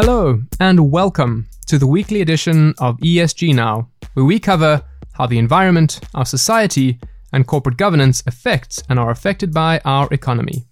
Hello, and welcome to the weekly edition of ESG Now, where we cover how the environment, our society, and corporate governance affects and are affected by our economy.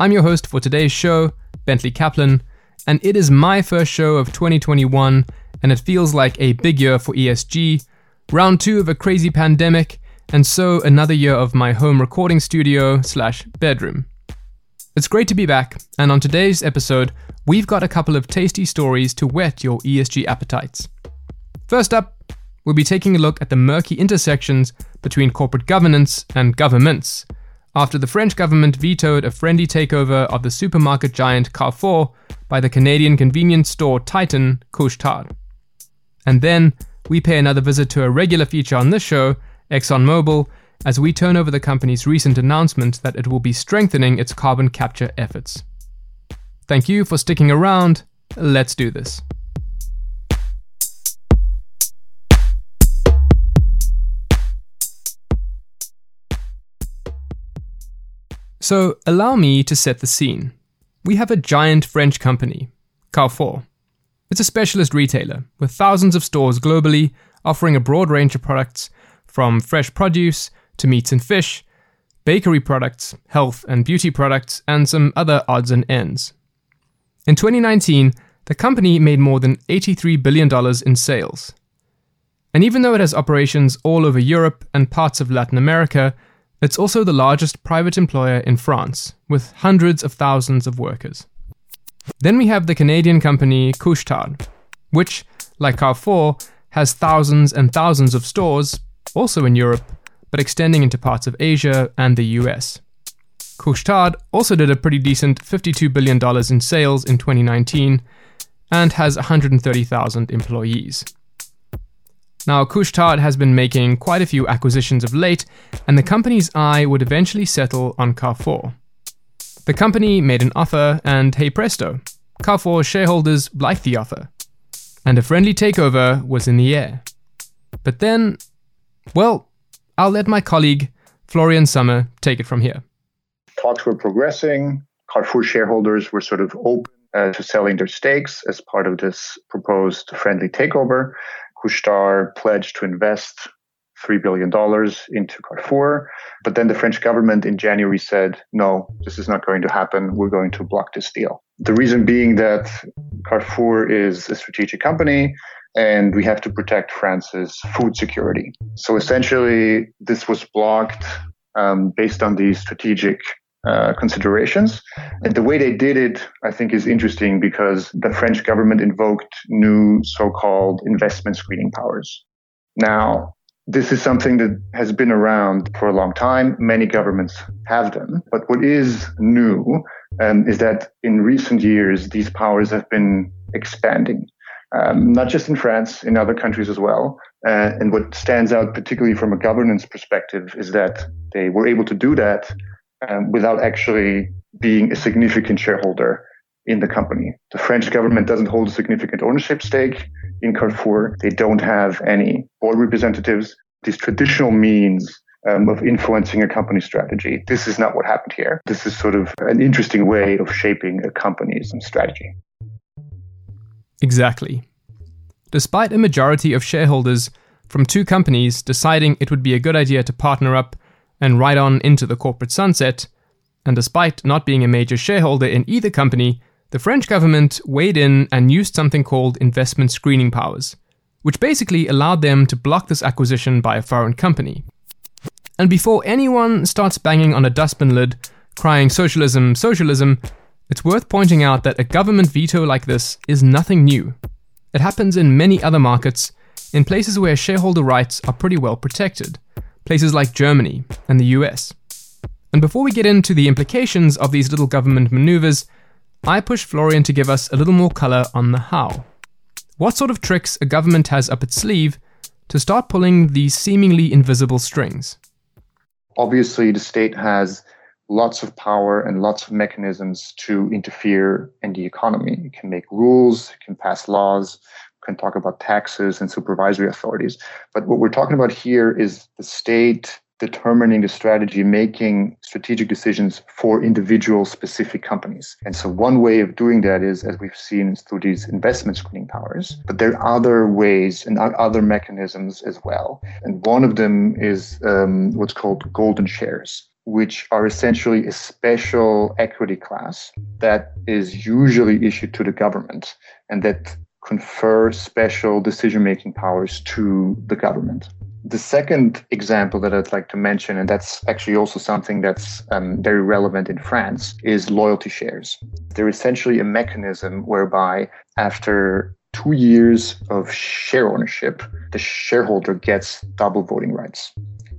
I'm your host for today's show, Bentley Kaplan, and it is my first show of 2021, and it feels like a big year for ESG, round two of a crazy pandemic, and so another year of my home recording studio slash bedroom. It's great to be back, and on today's episode, we've got a couple of tasty stories to whet your ESG appetites. First up, we'll be taking a look at the murky intersections between corporate governance and governments, after the French government vetoed a friendly takeover of the supermarket giant Carrefour by the Canadian convenience store titan Couche-Tard. And then, we pay another visit to a regular feature on this show, ExxonMobil, as we turn over the company's recent announcement that it will be strengthening its carbon capture efforts. Thank you for sticking around. Let's do this. So, allow me to set the scene. We have a giant French company, Carrefour. It's a specialist retailer with thousands of stores globally offering a broad range of products from fresh produce to meats and fish, bakery products, health and beauty products, and some other odds and ends. In 2019, the company made more than $83 billion in sales. And even though it has operations all over Europe and parts of Latin America, it's also the largest private employer in France, with hundreds of thousands of workers. Then we have the Canadian company Couche-Tard, which, like Carrefour, has thousands and thousands of stores, also in Europe, but extending into parts of Asia and the US. Couche-Tard also did a pretty decent $52 billion in sales in 2019 and has 130,000 employees. Now, Couche-Tard has been making quite a few acquisitions of late, and the company's eye would eventually settle on Carrefour. The company made an offer, and hey presto, Carrefour shareholders liked the offer. And a friendly takeover was in the air. But then, well, I'll let my colleague, Florian Sommer, take it from here. Talks were progressing. Carrefour shareholders were sort of open uh, to selling their stakes as part of this proposed friendly takeover. Couche-Tard pledged to invest $3 billion into Carrefour. But then the French government in January said, no, this is not going to happen. We're going to block this deal. The reason being that Carrefour is a strategic company and we have to protect France's food security. So essentially, this was blocked um, based on the strategic uh, considerations. And the way they did it, I think, is interesting because the French government invoked new so called investment screening powers. Now, this is something that has been around for a long time. Many governments have them. But what is new um, is that in recent years, these powers have been expanding um, not just in France, in other countries as well. Uh, and what stands out, particularly from a governance perspective, is that they were able to do that um, without actually being a significant shareholder in the company. The French government doesn't hold a significant ownership stake in Carrefour. They don't have any board representatives. These traditional means um, of influencing a company strategy. This is not what happened here. This is sort of an interesting way of shaping a company's strategy. Exactly. Despite a majority of shareholders from two companies deciding it would be a good idea to partner up and right on into the corporate sunset, and despite not being a major shareholder in either company, the French government weighed in and used something called investment screening powers, which basically allowed them to block this acquisition by a foreign company. And before anyone starts banging on a dustbin lid, crying socialism, socialism, it's worth pointing out that a government veto like this is nothing new. It happens in many other markets, in places where shareholder rights are pretty well protected, places like Germany and the US. And before we get into the implications of these little government maneuvers, I push Florian to give us a little more color on the how. What sort of tricks a government has up its sleeve to start pulling these seemingly invisible strings? Obviously, the state has lots of power and lots of mechanisms to interfere in the economy. It can make rules, it can pass laws, can talk about taxes and supervisory authorities. But what we're talking about here is the state determining the strategy, making strategic decisions for individual specific companies. And so, one way of doing that is, as we've seen, through these investment screening powers. But there are other ways and other mechanisms as well. And one of them is um, what's called golden shares which are essentially a special equity class that is usually issued to the government and that confer special decision making powers to the government. The second example that I'd like to mention, and that's actually also something that's um, very relevant in France, is loyalty shares. They're essentially a mechanism whereby after two years of share ownership, the shareholder gets double voting rights.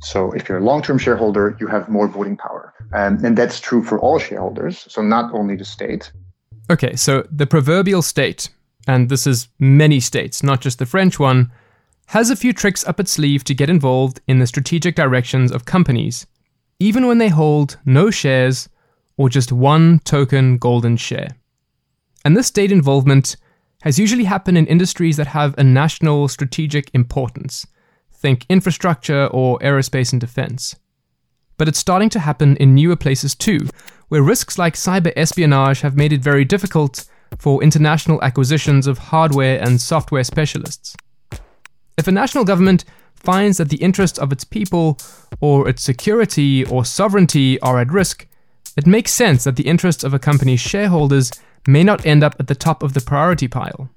So if you're a long-term shareholder, you have more voting power. Um, and that's true for all shareholders, so not only the state. Okay, so the proverbial state, and this is many states, not just the French one, has a few tricks up its sleeve to get involved in the strategic directions of companies, even when they hold no shares or just one token golden share. And this state involvement has usually happened in industries that have a national strategic importance. Think infrastructure or aerospace and defense. But it's starting to happen in newer places too, where risks like cyber espionage have made it very difficult for international acquisitions of hardware and software specialists. If a national government finds that the interests of its people or its security or sovereignty are at risk, it makes sense that the interests of a company's shareholders may not end up at the top of the priority pile.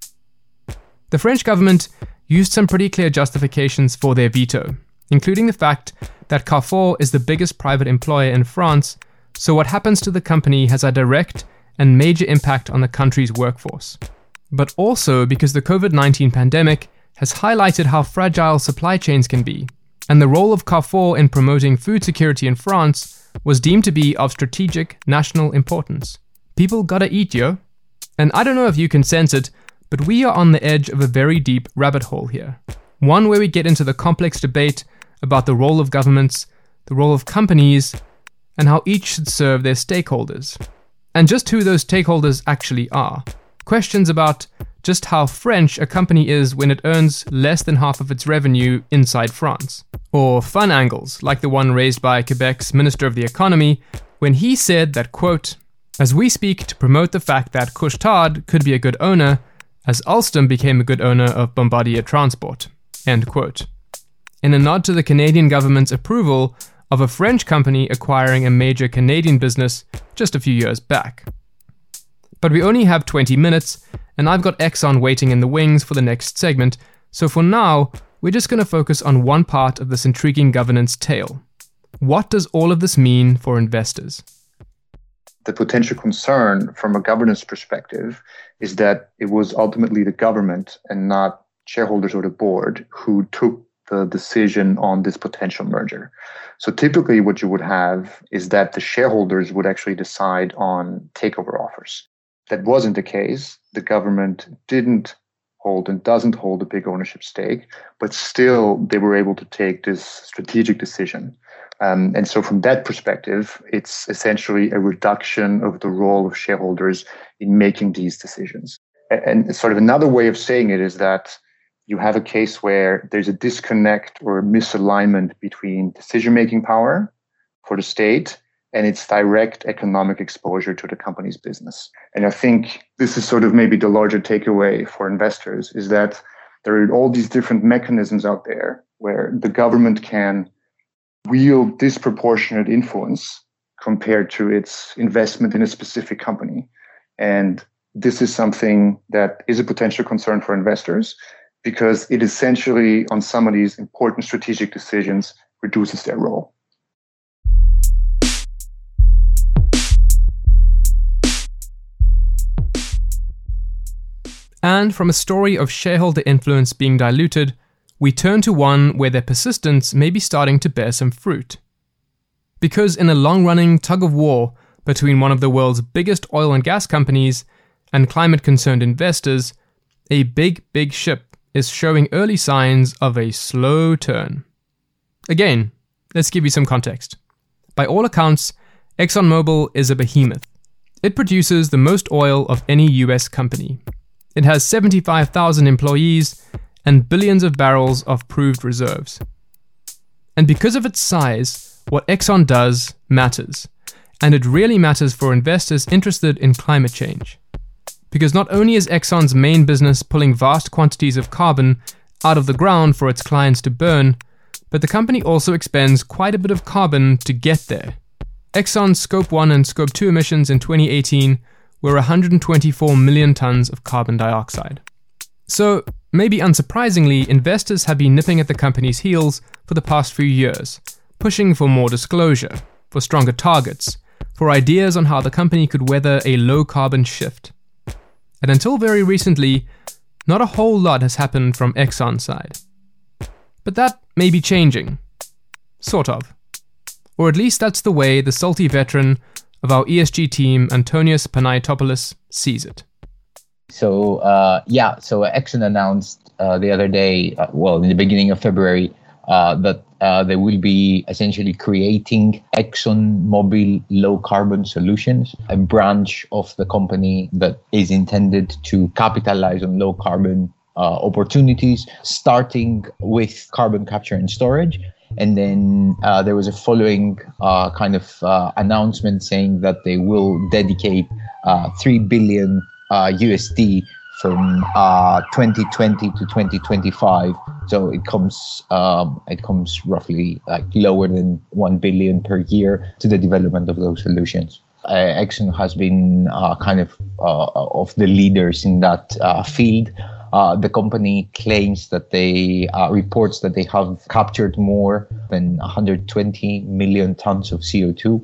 The French government used some pretty clear justifications for their veto, including the fact that Carrefour is the biggest private employer in France, so what happens to the company has a direct and major impact on the country's workforce. But also because the COVID 19 pandemic has highlighted how fragile supply chains can be, and the role of Carrefour in promoting food security in France was deemed to be of strategic national importance. People gotta eat, yo. And I don't know if you can sense it, but we are on the edge of a very deep rabbit hole here. One where we get into the complex debate about the role of governments, the role of companies, and how each should serve their stakeholders. And just who those stakeholders actually are. Questions about just how French a company is when it earns less than half of its revenue inside France. Or fun angles, like the one raised by Quebec's Minister of the Economy when he said that, quote, as we speak to promote the fact that Couche-Tard could be a good owner, as Alstom became a good owner of Bombardier Transport, end quote. In a nod to the Canadian government's approval of a French company acquiring a major Canadian business just a few years back. But we only have 20 minutes, and I've got Exxon waiting in the wings for the next segment, so for now, we're just going to focus on one part of this intriguing governance tale. What does all of this mean for investors? The potential concern from a governance perspective is that it was ultimately the government and not shareholders or the board who took the decision on this potential merger. So typically, what you would have is that the shareholders would actually decide on takeover offers that wasn't the case. The government didn't hold and doesn't hold a big ownership stake, but still they were able to take this strategic decision. Um, and so, from that perspective, it's essentially a reduction of the role of shareholders in making these decisions. And, and sort of another way of saying it is that you have a case where there's a disconnect or misalignment between decision making power for the state and its direct economic exposure to the company's business. And I think this is sort of maybe the larger takeaway for investors is that there are all these different mechanisms out there where the government can wield disproportionate influence compared to its investment in a specific company. And this is something that is a potential concern for investors because it essentially, on some of these important strategic decisions, reduces their role. And from a story of shareholder influence being diluted, we turn to one where their persistence may be starting to bear some fruit. Because in a long running tug of war between one of the world's biggest oil and gas companies and climate concerned investors, a big, big ship is showing early signs of a slow turn. Again, let's give you some context. By all accounts, ExxonMobil is a behemoth. It produces the most oil of any US company, it has 75,000 employees and billions of barrels of proved reserves. And because of its size, what Exxon does matters. And it really matters for investors interested in climate change. Because not only is Exxon's main business pulling vast quantities of carbon out of the ground for its clients to burn, but the company also expends quite a bit of carbon to get there. Exxon's Scope 1 and Scope 2 emissions in 2018 were 124 million tons of carbon dioxide. So, maybe unsurprisingly, investors have been nipping at the company's heels for the past few years, pushing for more disclosure, for stronger targets, for ideas on how the company could weather a low carbon shift. And until very recently, not a whole lot has happened from Exxon's side. But that may be changing. Sort of. Or at least that's the way the salty veteran of our ESG team, Antonios Panaitopoulos, sees it. So, uh, yeah, so Exxon announced uh, the other day, uh, well, in the beginning of February, uh, that uh, they will be essentially creating ExxonMobil Low Carbon Solutions, a branch of the company that is intended to capitalize on low carbon uh, opportunities, starting with carbon capture and storage. And then uh, there was a following uh, kind of uh, announcement saying that they will dedicate 3 billion USD from uh, 2020 to 2025. So it comes um, it comes roughly like lower than one billion per year to the development of those solutions. Uh, Exxon has been uh, kind of uh, of the leaders in that uh, field. Uh, the company claims that they reports that they have captured more than 120 million tons of CO2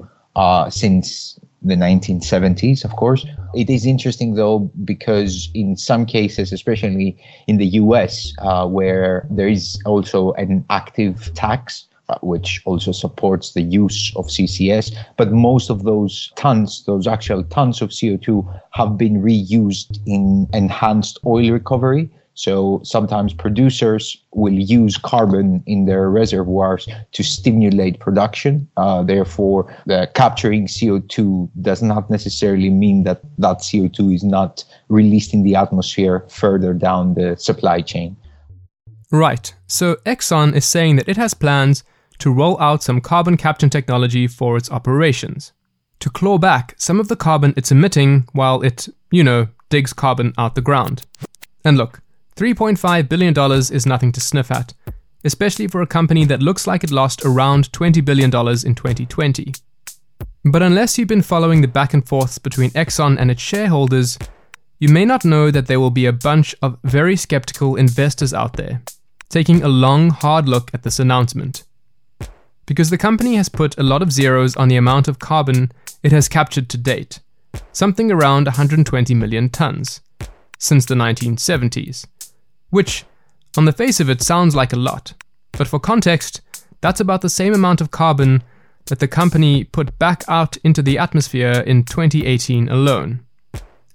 since the 1970s, of course. It is interesting though, because in some cases, especially in the US, uh, where there is also an active tax, uh, which also supports the use of CCS, but most of those tons, those actual tons of CO2, have been reused in enhanced oil recovery. So sometimes producers will use carbon in their reservoirs to stimulate production. Uh, therefore, the capturing CO2 does not necessarily mean that that CO2 is not released in the atmosphere further down the supply chain. Right. So Exxon is saying that it has plans to roll out some carbon capture technology for its operations, to claw back some of the carbon it's emitting while it, you know, digs carbon out the ground. And look, $3.5 billion is nothing to sniff at, especially for a company that looks like it lost around $20 billion in 2020. But unless you've been following the back and forths between Exxon and its shareholders, you may not know that there will be a bunch of very skeptical investors out there taking a long, hard look at this announcement. Because the company has put a lot of zeros on the amount of carbon it has captured to date, something around 120 million tons, since the 1970s which, on the face of it, sounds like a lot. But for context, that's about the same amount of carbon that the company put back out into the atmosphere in 2018 alone.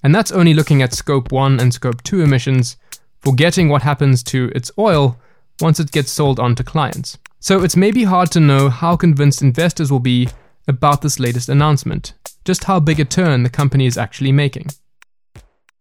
And that's only looking at Scope 1 and Scope 2 emissions, forgetting what happens to its oil once it gets sold on to clients. So it's maybe hard to know how convinced investors will be about this latest announcement, just how big a turn the company is actually making.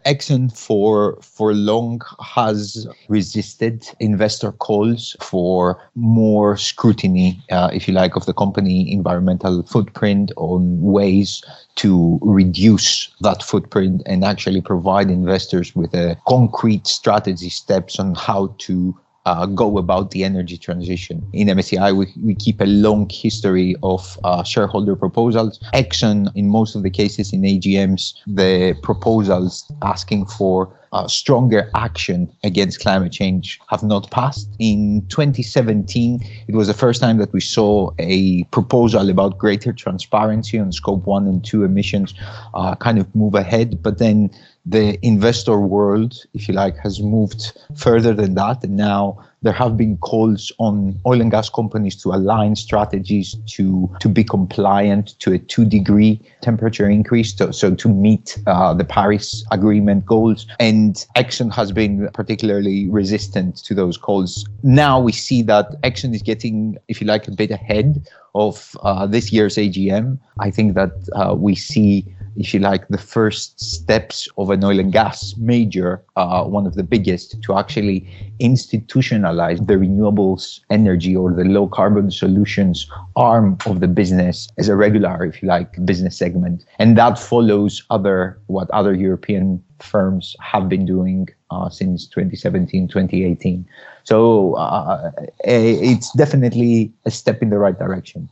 Exxon for for long has resisted investor calls for more scrutiny, uh, if you like, of the company environmental footprint on ways to reduce that footprint and actually provide investors with a concrete strategy steps on how to uh, go about the energy transition. In MSCI, we, we keep a long history of uh, shareholder proposals. Exxon, in most of the cases in AGMs, the proposals asking for uh, stronger action against climate change have not passed. In 2017, it was the first time that we saw a proposal about greater transparency on scope one and two emissions uh, kind of move ahead. But then the investor world, if you like, has moved further than that. And now there have been calls on oil and gas companies to align strategies to, to be compliant to a two degree temperature increase, so, so to meet uh, the Paris Agreement goals. And Exxon has been particularly resistant to those calls. Now we see that Exxon is getting, if you like, a bit ahead of uh, this year's AGM. I think that uh, we see if you like, the first steps of an oil and gas major, uh, one of the biggest, to actually institutionalize the renewables energy or the low carbon solutions arm of the business as a regular, if you like, business segment. And that follows other what other European firms have been doing uh, since 2017, 2018. So uh, it's definitely a step in the right direction.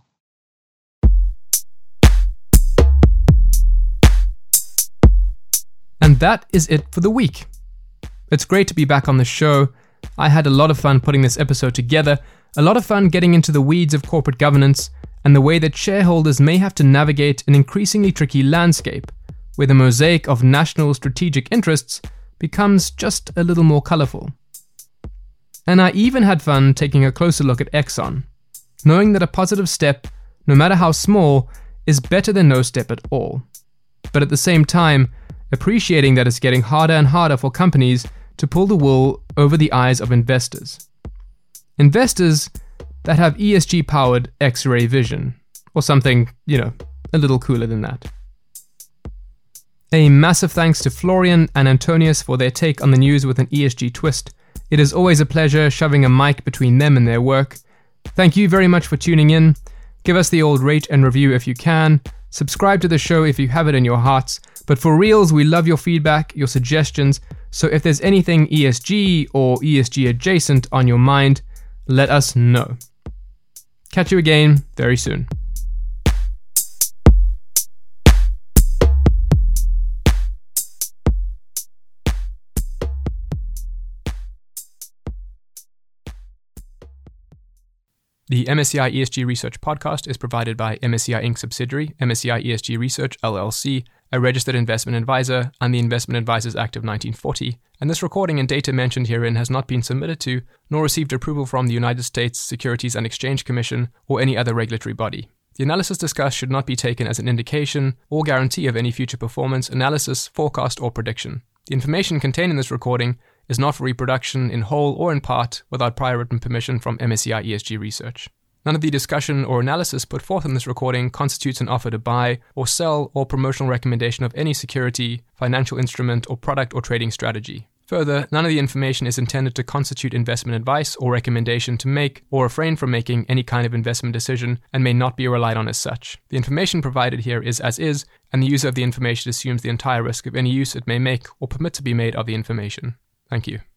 And that is it for the week. It's great to be back on the show. I had a lot of fun putting this episode together, a lot of fun getting into the weeds of corporate governance and the way that shareholders may have to navigate an increasingly tricky landscape, where the mosaic of national strategic interests becomes just a little more colourful. And I even had fun taking a closer look at Exxon, knowing that a positive step, no matter how small, is better than no step at all. But at the same time, appreciating that it's getting harder and harder for companies to pull the wool over the eyes of investors. Investors that have ESG powered X ray vision, or something, you know, a little cooler than that. A massive thanks to Florian and Antonios for their take on the news with an ESG twist. It is always a pleasure shoving a mic between them and their work. Thank you very much for tuning in. Give us the old rate and review if you can. Subscribe to the show if you have it in your hearts. But for reals, we love your feedback, your suggestions. So if there's anything ESG or ESG adjacent on your mind, let us know. Catch you again very soon. The MSCI ESG Research podcast is provided by MSCI Inc. subsidiary, MSCI ESG Research LLC, a registered investment advisor, and the Investment Advisors Act of 1940. And this recording and data mentioned herein has not been submitted to nor received approval from the United States Securities and Exchange Commission or any other regulatory body. The analysis discussed should not be taken as an indication or guarantee of any future performance, analysis, forecast, or prediction. The information contained in this recording is not for reproduction in whole or in part without prior written permission from MSCI ESG Research. None of the discussion or analysis put forth in this recording constitutes an offer to buy or sell or promotional recommendation of any security, financial instrument, or product or trading strategy. Further, none of the information is intended to constitute investment advice or recommendation to make or refrain from making any kind of investment decision and may not be relied on as such. The information provided here is as is, and the user of the information assumes the entire risk of any use it may make or permit to be made of the information. Thank you.